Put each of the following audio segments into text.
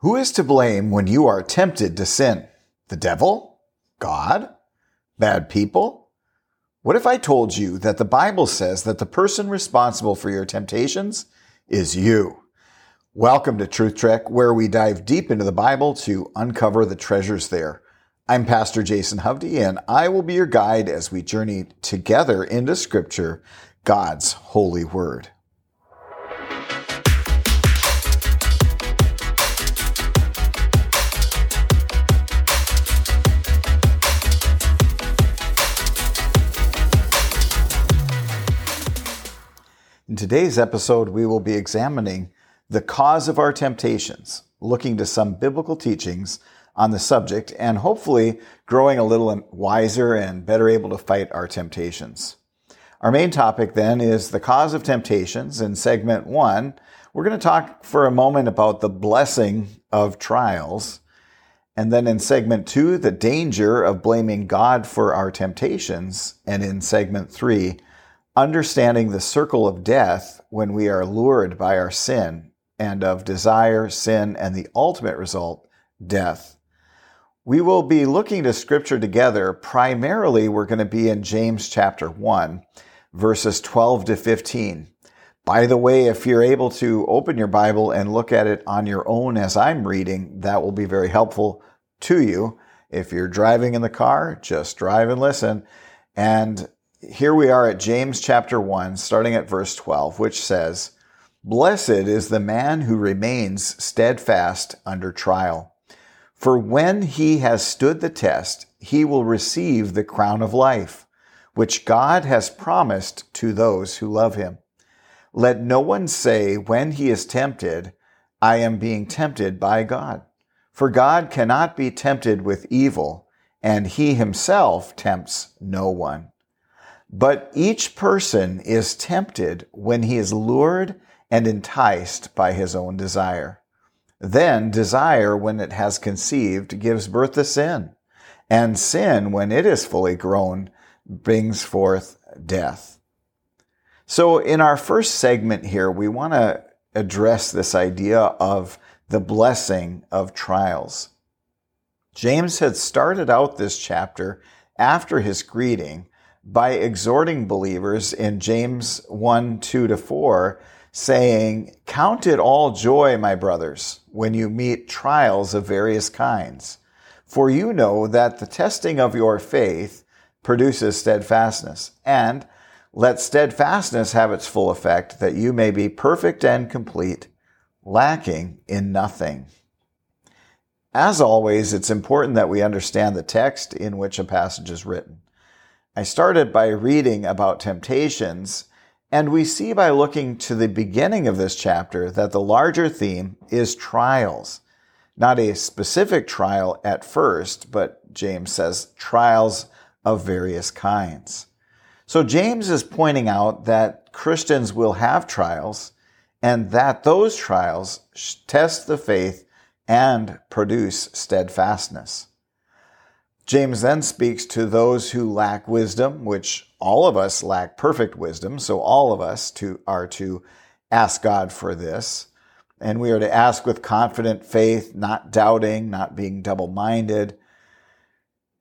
Who is to blame when you are tempted to sin? The devil? God? Bad people? What if I told you that the Bible says that the person responsible for your temptations is you? Welcome to Truth Trek, where we dive deep into the Bible to uncover the treasures there. I'm Pastor Jason Hovde, and I will be your guide as we journey together into Scripture, God's holy word. In today's episode, we will be examining the cause of our temptations, looking to some biblical teachings on the subject, and hopefully growing a little wiser and better able to fight our temptations. Our main topic then is the cause of temptations. In segment one, we're going to talk for a moment about the blessing of trials. And then in segment two, the danger of blaming God for our temptations. And in segment three, understanding the circle of death when we are lured by our sin and of desire, sin, and the ultimate result, death. We will be looking to scripture together. Primarily, we're going to be in James chapter 1, verses 12 to 15. By the way, if you're able to open your Bible and look at it on your own as I'm reading, that will be very helpful to you. If you're driving in the car, just drive and listen. And here we are at James chapter 1, starting at verse 12, which says, Blessed is the man who remains steadfast under trial. For when he has stood the test, he will receive the crown of life, which God has promised to those who love him. Let no one say when he is tempted, I am being tempted by God. For God cannot be tempted with evil, and he himself tempts no one. But each person is tempted when he is lured and enticed by his own desire. Then desire, when it has conceived, gives birth to sin. And sin, when it is fully grown, brings forth death. So in our first segment here, we want to address this idea of the blessing of trials. James had started out this chapter after his greeting by exhorting believers in James 1 2 to 4, saying, Count it all joy, my brothers, when you meet trials of various kinds. For you know that the testing of your faith produces steadfastness. And let steadfastness have its full effect, that you may be perfect and complete, lacking in nothing. As always, it's important that we understand the text in which a passage is written. I started by reading about temptations, and we see by looking to the beginning of this chapter that the larger theme is trials. Not a specific trial at first, but James says trials of various kinds. So James is pointing out that Christians will have trials and that those trials test the faith and produce steadfastness. James then speaks to those who lack wisdom, which all of us lack perfect wisdom. So all of us to, are to ask God for this. And we are to ask with confident faith, not doubting, not being double minded.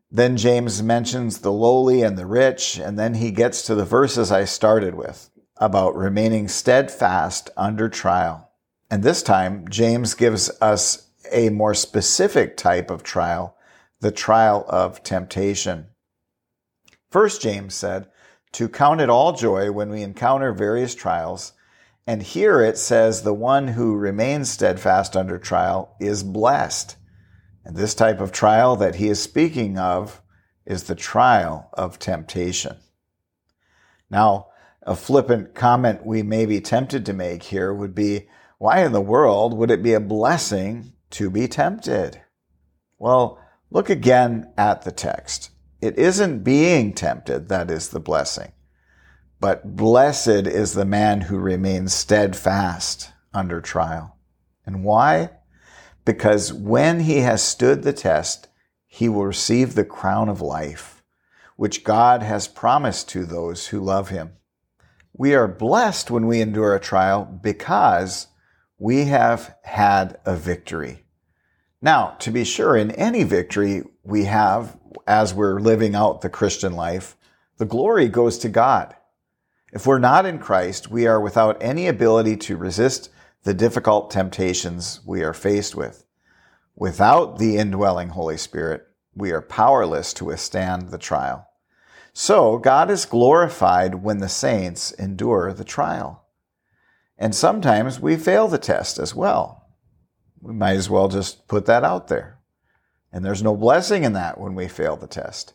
Then James mentions the lowly and the rich. And then he gets to the verses I started with about remaining steadfast under trial. And this time, James gives us a more specific type of trial the trial of temptation. First, James said, to count it all joy when we encounter various trials. And here it says, the one who remains steadfast under trial is blessed. And this type of trial that he is speaking of is the trial of temptation. Now, a flippant comment we may be tempted to make here would be, why in the world would it be a blessing to be tempted? Well, Look again at the text. It isn't being tempted that is the blessing, but blessed is the man who remains steadfast under trial. And why? Because when he has stood the test, he will receive the crown of life, which God has promised to those who love him. We are blessed when we endure a trial because we have had a victory. Now, to be sure, in any victory we have as we're living out the Christian life, the glory goes to God. If we're not in Christ, we are without any ability to resist the difficult temptations we are faced with. Without the indwelling Holy Spirit, we are powerless to withstand the trial. So God is glorified when the saints endure the trial. And sometimes we fail the test as well. We might as well just put that out there. And there's no blessing in that when we fail the test.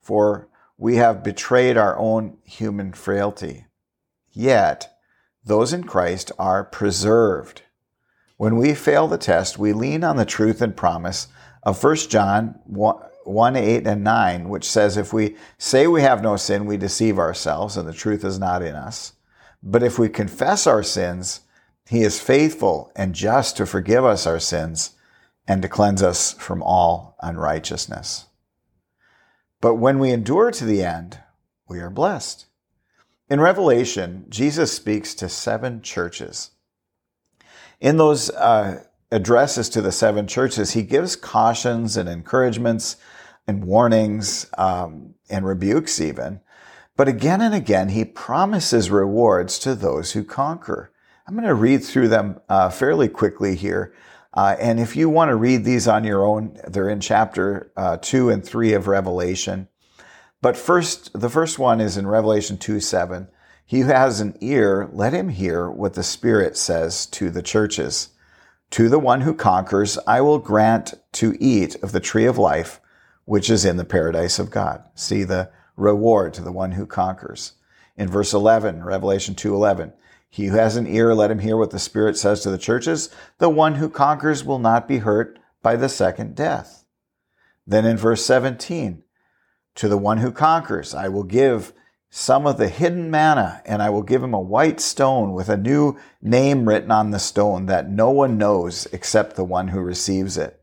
For we have betrayed our own human frailty. Yet, those in Christ are preserved. When we fail the test, we lean on the truth and promise of 1 John 1, 8 and 9, which says, If we say we have no sin, we deceive ourselves, and the truth is not in us. But if we confess our sins, he is faithful and just to forgive us our sins and to cleanse us from all unrighteousness. But when we endure to the end, we are blessed. In Revelation, Jesus speaks to seven churches. In those uh, addresses to the seven churches, he gives cautions and encouragements and warnings um, and rebukes, even. But again and again, he promises rewards to those who conquer. I'm going to read through them uh, fairly quickly here. Uh, and if you want to read these on your own, they're in chapter uh, 2 and 3 of Revelation. But first, the first one is in Revelation 2 7. He who has an ear, let him hear what the Spirit says to the churches. To the one who conquers, I will grant to eat of the tree of life, which is in the paradise of God. See the reward to the one who conquers. In verse 11, Revelation 2 11. He who has an ear, let him hear what the Spirit says to the churches. The one who conquers will not be hurt by the second death. Then in verse 17, to the one who conquers, I will give some of the hidden manna, and I will give him a white stone with a new name written on the stone that no one knows except the one who receives it.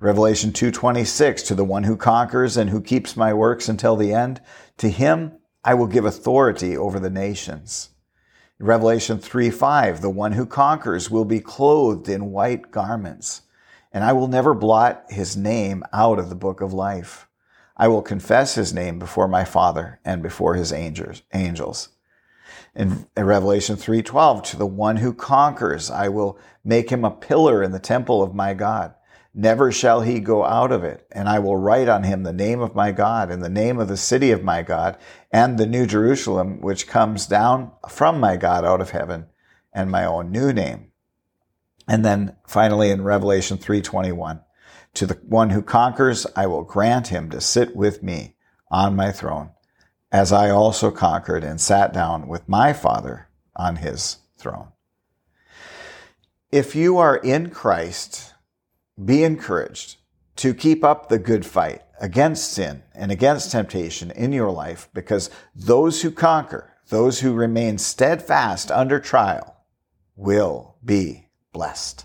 Revelation 2:26 to the one who conquers and who keeps my works until the end, to him I will give authority over the nations. Revelation 3 5, the one who conquers will be clothed in white garments, and I will never blot his name out of the book of life. I will confess his name before my Father and before his angels. In Revelation 3:12, to the one who conquers, I will make him a pillar in the temple of my God Never shall he go out of it. And I will write on him the name of my God and the name of the city of my God and the new Jerusalem, which comes down from my God out of heaven and my own new name. And then finally in Revelation 321, to the one who conquers, I will grant him to sit with me on my throne, as I also conquered and sat down with my Father on his throne. If you are in Christ, be encouraged to keep up the good fight against sin and against temptation in your life because those who conquer, those who remain steadfast under trial, will be blessed.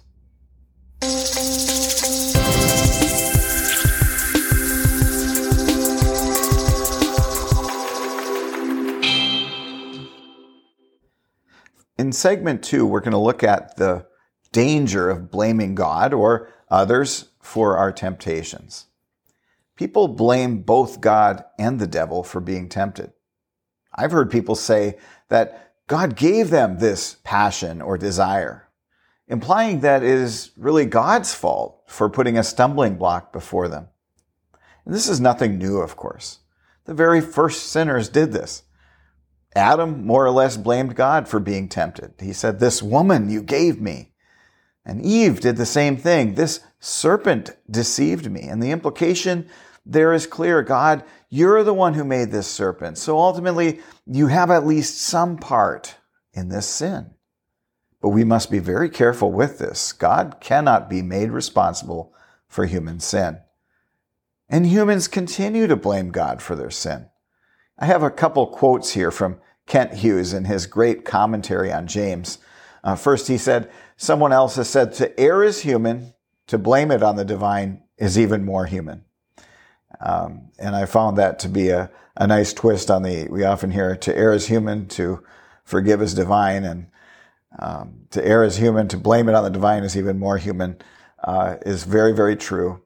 In segment two, we're going to look at the danger of blaming God or others for our temptations. People blame both God and the devil for being tempted. I've heard people say that God gave them this passion or desire, implying that it is really God's fault for putting a stumbling block before them. And this is nothing new, of course. The very first sinners did this. Adam more or less blamed God for being tempted. He said, This woman you gave me. And Eve did the same thing. This serpent deceived me. And the implication there is clear. God, you're the one who made this serpent. So ultimately, you have at least some part in this sin. But we must be very careful with this. God cannot be made responsible for human sin. And humans continue to blame God for their sin. I have a couple quotes here from Kent Hughes in his great commentary on James. Uh, first, he said, Someone else has said to err is human, to blame it on the divine is even more human. Um, and I found that to be a, a nice twist on the, we often hear to err is human, to forgive is divine, and um, to err is human, to blame it on the divine is even more human. uh, is very, very true.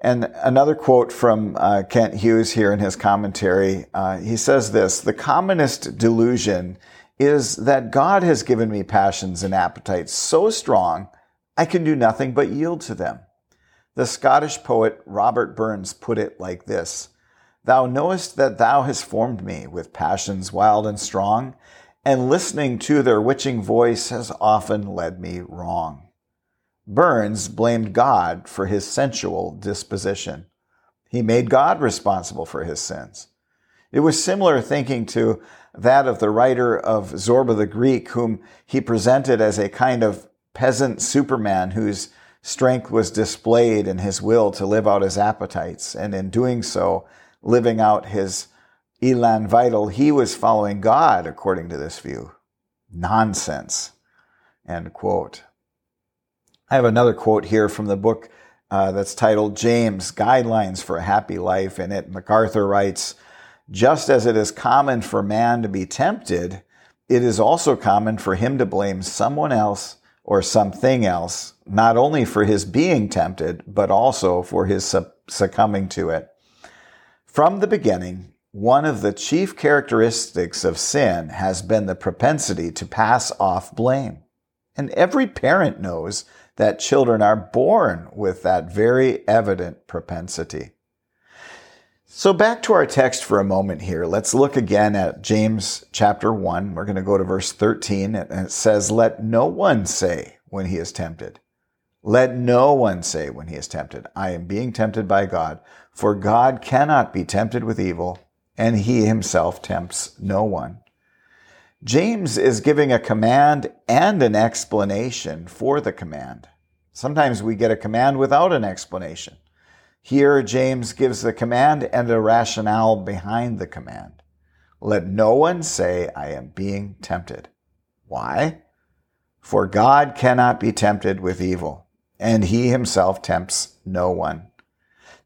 And another quote from uh, Kent Hughes here in his commentary, uh, he says this, the commonest delusion is that God has given me passions and appetites so strong I can do nothing but yield to them. The Scottish poet Robert Burns put it like this, Thou knowest that thou hast formed me with passions wild and strong, and listening to their witching voice has often led me wrong. Burns blamed God for his sensual disposition. He made God responsible for his sins. It was similar thinking to that of the writer of Zorba the Greek, whom he presented as a kind of peasant superman whose strength was displayed in his will to live out his appetites, and in doing so, living out his elan vital, he was following God according to this view. Nonsense. End quote. I have another quote here from the book uh, that's titled James Guidelines for a Happy Life. In it, MacArthur writes, Just as it is common for man to be tempted, it is also common for him to blame someone else or something else, not only for his being tempted, but also for his succumbing to it. From the beginning, one of the chief characteristics of sin has been the propensity to pass off blame. And every parent knows that children are born with that very evident propensity. So back to our text for a moment here. Let's look again at James chapter 1. We're going to go to verse 13 and it says, Let no one say when he is tempted. Let no one say when he is tempted, I am being tempted by God, for God cannot be tempted with evil, and he himself tempts no one. James is giving a command and an explanation for the command. Sometimes we get a command without an explanation. Here, James gives the command and a rationale behind the command. Let no one say, I am being tempted. Why? For God cannot be tempted with evil, and he himself tempts no one.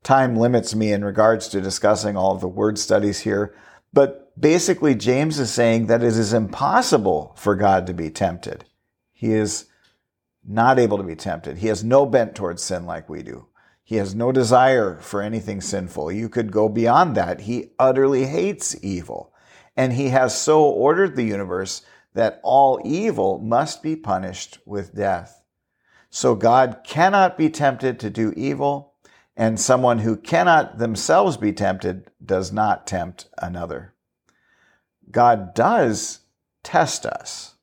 Time limits me in regards to discussing all of the word studies here, but basically, James is saying that it is impossible for God to be tempted. He is not able to be tempted. He has no bent towards sin like we do. He has no desire for anything sinful. You could go beyond that. He utterly hates evil. And he has so ordered the universe that all evil must be punished with death. So God cannot be tempted to do evil, and someone who cannot themselves be tempted does not tempt another. God does test us,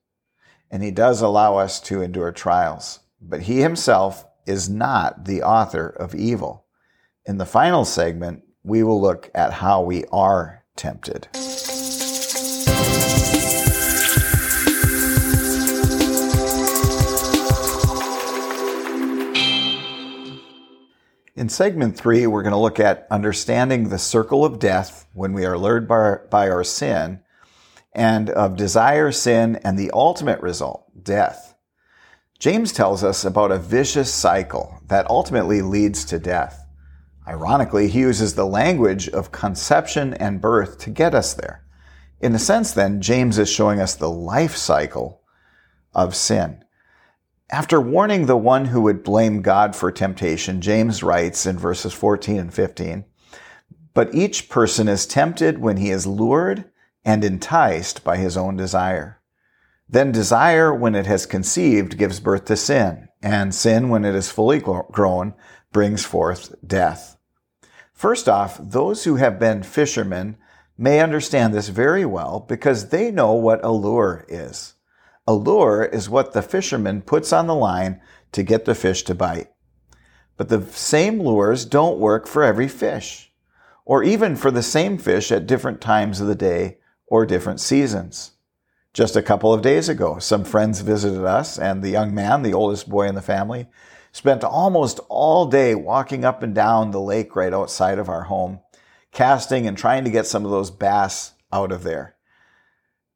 and he does allow us to endure trials, but he himself is not the author of evil. In the final segment, we will look at how we are tempted. In segment three, we're going to look at understanding the circle of death when we are lured by our, by our sin and of desire, sin, and the ultimate result, death. James tells us about a vicious cycle that ultimately leads to death. Ironically, he uses the language of conception and birth to get us there. In a sense, then, James is showing us the life cycle of sin. After warning the one who would blame God for temptation, James writes in verses 14 and 15, But each person is tempted when he is lured and enticed by his own desire. Then desire, when it has conceived, gives birth to sin, and sin, when it is fully grown, brings forth death. First off, those who have been fishermen may understand this very well because they know what a lure is. A lure is what the fisherman puts on the line to get the fish to bite. But the same lures don't work for every fish, or even for the same fish at different times of the day or different seasons. Just a couple of days ago, some friends visited us, and the young man, the oldest boy in the family, spent almost all day walking up and down the lake right outside of our home, casting and trying to get some of those bass out of there.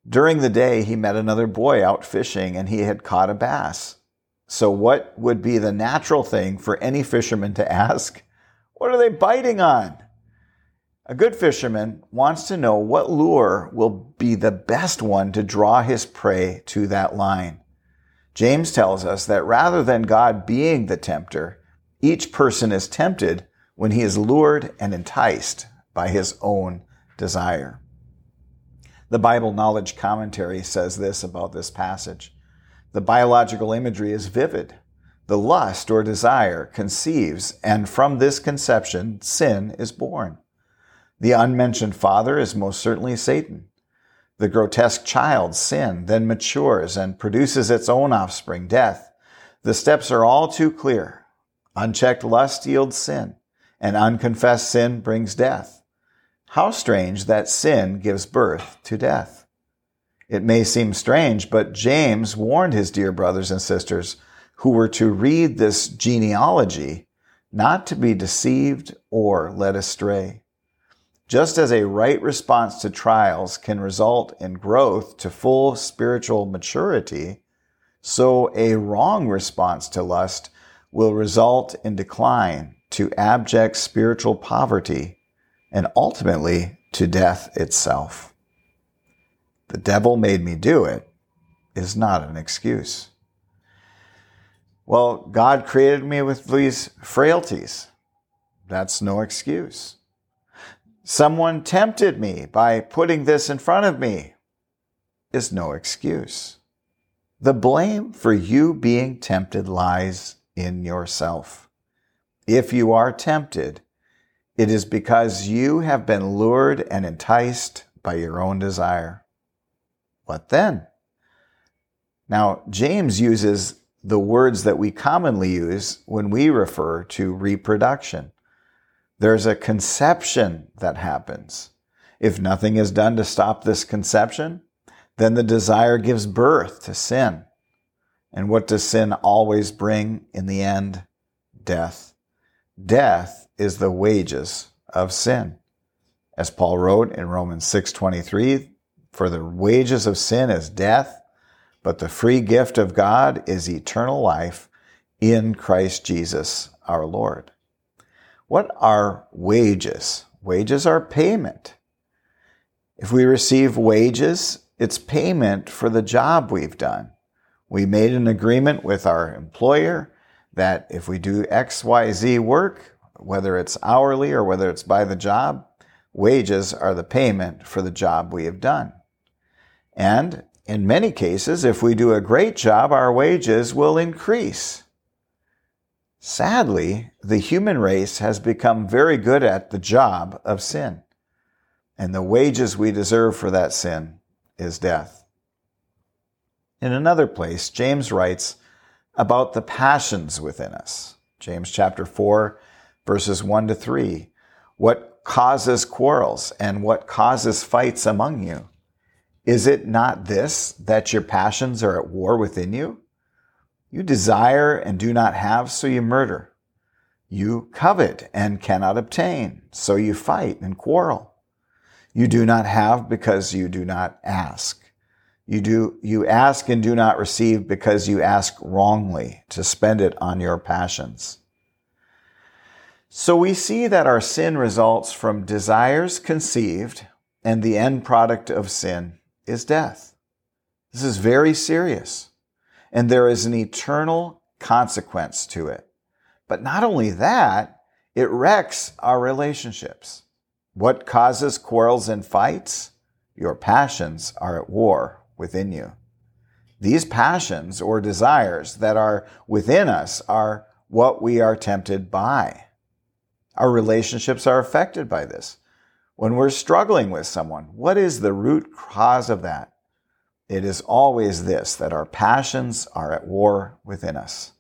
During the day, he met another boy out fishing and he had caught a bass. So, what would be the natural thing for any fisherman to ask? What are they biting on? A good fisherman wants to know what lure will be the best one to draw his prey to that line. James tells us that rather than God being the tempter, Each person is tempted when he is lured and enticed by his own desire. The Bible Knowledge Commentary says this about this passage. The biological imagery is vivid. The lust or desire conceives, and from this conception, sin is born. The unmentioned father is most certainly Satan. The grotesque child, sin, then matures and produces its own offspring, death. The steps are all too clear. Unchecked lust yields sin, and unconfessed sin brings death. How strange that sin gives birth to death. It may seem strange, but James warned his dear brothers and sisters who were to read this genealogy not to be deceived or led astray. Just as a right response to trials can result in growth to full spiritual maturity, so a wrong response to lust will result in decline to abject spiritual poverty and ultimately to death itself. The devil made me do it is not an excuse. Well, God created me with these frailties. That's no excuse. Someone tempted me by putting this in front of me is no excuse. The blame for you being tempted lies in yourself. If you are tempted, it is because you have been lured and enticed by your own desire. What then? Now, James uses the words that we commonly use when we refer to reproduction. There's a conception that happens. If nothing is done to stop this conception, then the desire gives birth to sin. And what does sin always bring in the end? Death. Death is the wages of sin. As Paul wrote in Romans 6:23, for the wages of sin is death, but the free gift of God is eternal life in Christ Jesus our Lord. What are wages? Wages are payment. If we receive wages, it's payment for the job we've done. We made an agreement with our employer that if we do XYZ work, whether it's hourly or whether it's by the job, wages are the payment for the job we have done. And in many cases, if we do a great job, our wages will increase. Sadly, the human race has become very good at the job of sin. And the wages we deserve for that sin is death. In another place, James writes about the passions within us. James chapter 4, verses 1 to 3. What causes quarrels and what causes fights among you? Is it not this, that your passions are at war within you? You desire and do not have, so you murder. You covet and cannot obtain, so you fight and quarrel. You do not have because you do not ask. You do, you ask and do not receive because you ask wrongly to spend it on your passions. So we see that our sin results from desires conceived and the end product of sin is death. This is very serious and there is an eternal consequence to it. But not only that, it wrecks our relationships. What causes quarrels and fights? Your passions are at war within you. These passions or desires that are within us are what we are tempted by. Our relationships are affected by this. When we're struggling with someone, what is the root cause of that? It is always this that our passions are at war within us.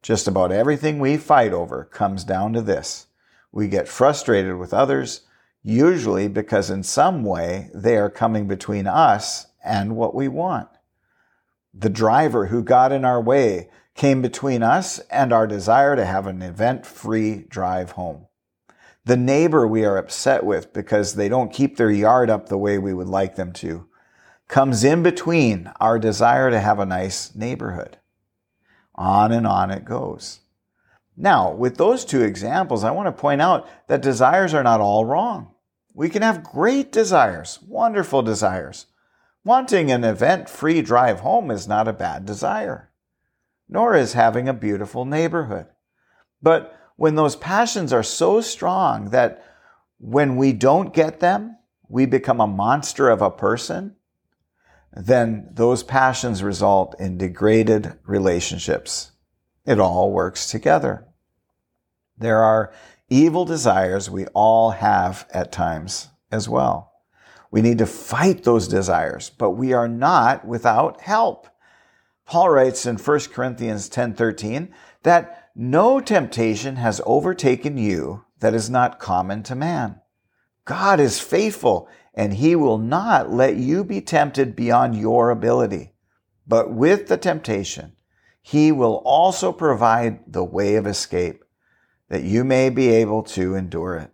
Just about everything we fight over comes down to this. We get frustrated with others, usually because in some way they are coming between us and what we want. The driver who got in our way came between us and our desire to have an event free drive home. The neighbor we are upset with because they don't keep their yard up the way we would like them to comes in between our desire to have a nice neighborhood. On and on it goes. Now, with those two examples, I want to point out that desires are not all wrong. We can have great desires, wonderful desires. Wanting an event free drive home is not a bad desire, nor is having a beautiful neighborhood. But when those passions are so strong that when we don't get them, we become a monster of a person, then those passions result in degraded relationships. It all works together. There are evil desires we all have at times as well. We need to fight those desires, but we are not without help. Paul writes in 1 Corinthians 10:13 that no temptation has overtaken you that is not common to man. God is faithful and he will not let you be tempted beyond your ability. But with the temptation, he will also provide the way of escape that you may be able to endure it.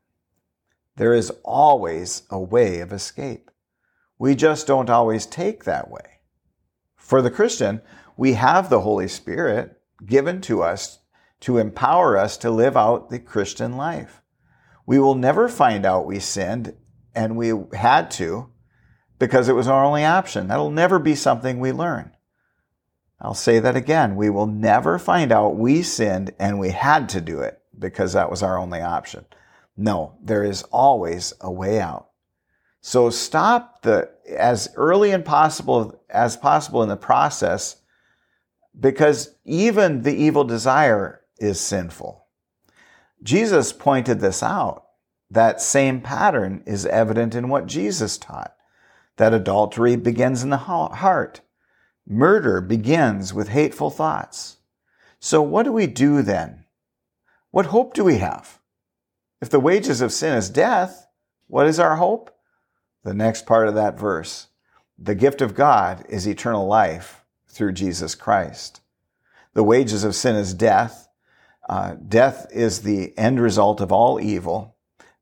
There is always a way of escape. We just don't always take that way. For the Christian, we have the Holy Spirit given to us to empower us to live out the Christian life. We will never find out we sinned and we had to because it was our only option. That'll never be something we learn. I'll say that again. We will never find out we sinned and we had to do it because that was our only option. No, there is always a way out. So stop the as early and possible as possible in the process because even the evil desire is sinful. Jesus pointed this out. That same pattern is evident in what Jesus taught. That adultery begins in the heart. Murder begins with hateful thoughts. So what do we do then? What hope do we have? If the wages of sin is death, what is our hope? The next part of that verse. The gift of God is eternal life through Jesus Christ. The wages of sin is death. Uh, death is the end result of all evil,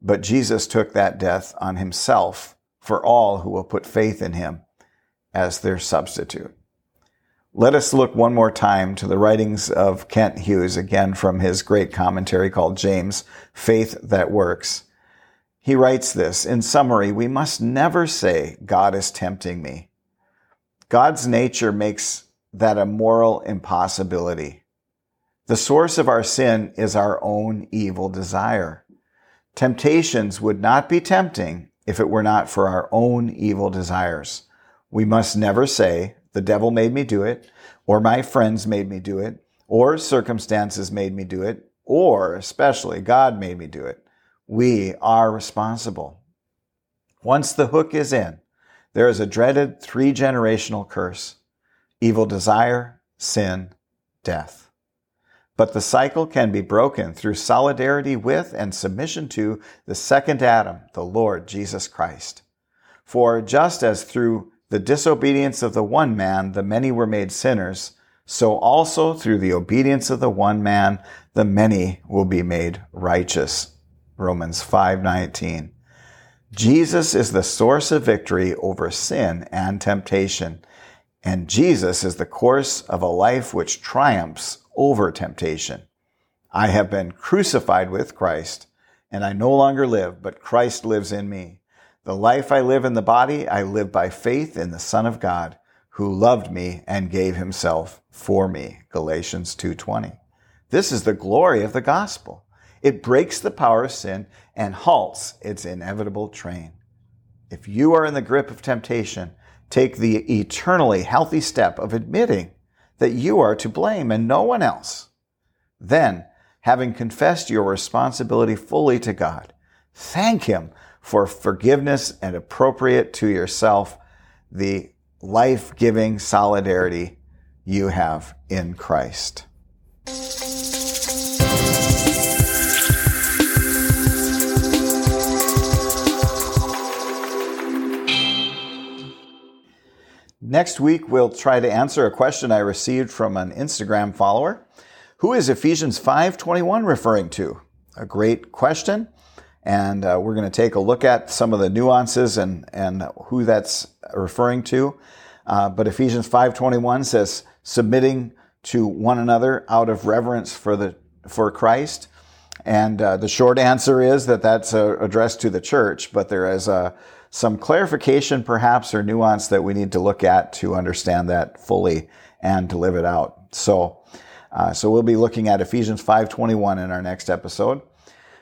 but Jesus took that death on himself for all who will put faith in him as their substitute. Let us look one more time to the writings of Kent Hughes, again from his great commentary called James, Faith That Works. He writes this In summary, we must never say, God is tempting me. God's nature makes that a moral impossibility. The source of our sin is our own evil desire. Temptations would not be tempting if it were not for our own evil desires. We must never say, the devil made me do it, or my friends made me do it, or circumstances made me do it, or especially God made me do it. We are responsible. Once the hook is in, there is a dreaded three generational curse evil desire, sin, death. But the cycle can be broken through solidarity with and submission to the second Adam, the Lord Jesus Christ. For just as through the disobedience of the one man, the many were made sinners, so also through the obedience of the one man, the many will be made righteous. Romans 5:19. Jesus is the source of victory over sin and temptation, and Jesus is the course of a life which triumphs over temptation. I have been crucified with Christ, and I no longer live, but Christ lives in me. The life I live in the body, I live by faith in the Son of God, who loved me and gave himself for me. Galatians 2:20. This is the glory of the gospel. It breaks the power of sin and halts its inevitable train. If you are in the grip of temptation, take the eternally healthy step of admitting that you are to blame and no one else. Then, having confessed your responsibility fully to God, thank Him for forgiveness and appropriate to yourself the life giving solidarity you have in Christ. Next week, we'll try to answer a question I received from an Instagram follower. Who is Ephesians 5:21 referring to? A great question and uh, we're going to take a look at some of the nuances and, and who that's referring to. Uh, but Ephesians 5.21 says, submitting to one another out of reverence for, the, for Christ. And uh, the short answer is that that's uh, addressed to the church, but there is uh, some clarification perhaps or nuance that we need to look at to understand that fully and to live it out. So Uh, so we'll be looking at Ephesians 5:21 in our next episode.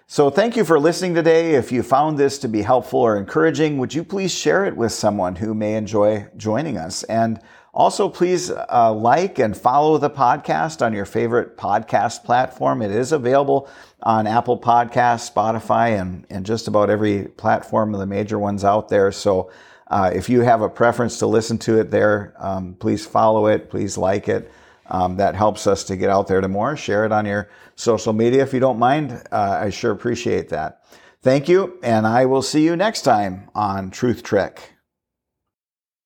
So thank you for listening today. If you found this to be helpful or encouraging, would you please share it with someone who may enjoy joining us? And also, please uh, like and follow the podcast on your favorite podcast platform. It is available on Apple Podcasts, Spotify, and, and just about every platform of the major ones out there. So uh, if you have a preference to listen to it there, um, please follow it, please like it. Um, that helps us to get out there to more. Share it on your social media if you don't mind. Uh, I sure appreciate that. Thank you, and I will see you next time on Truth Trek.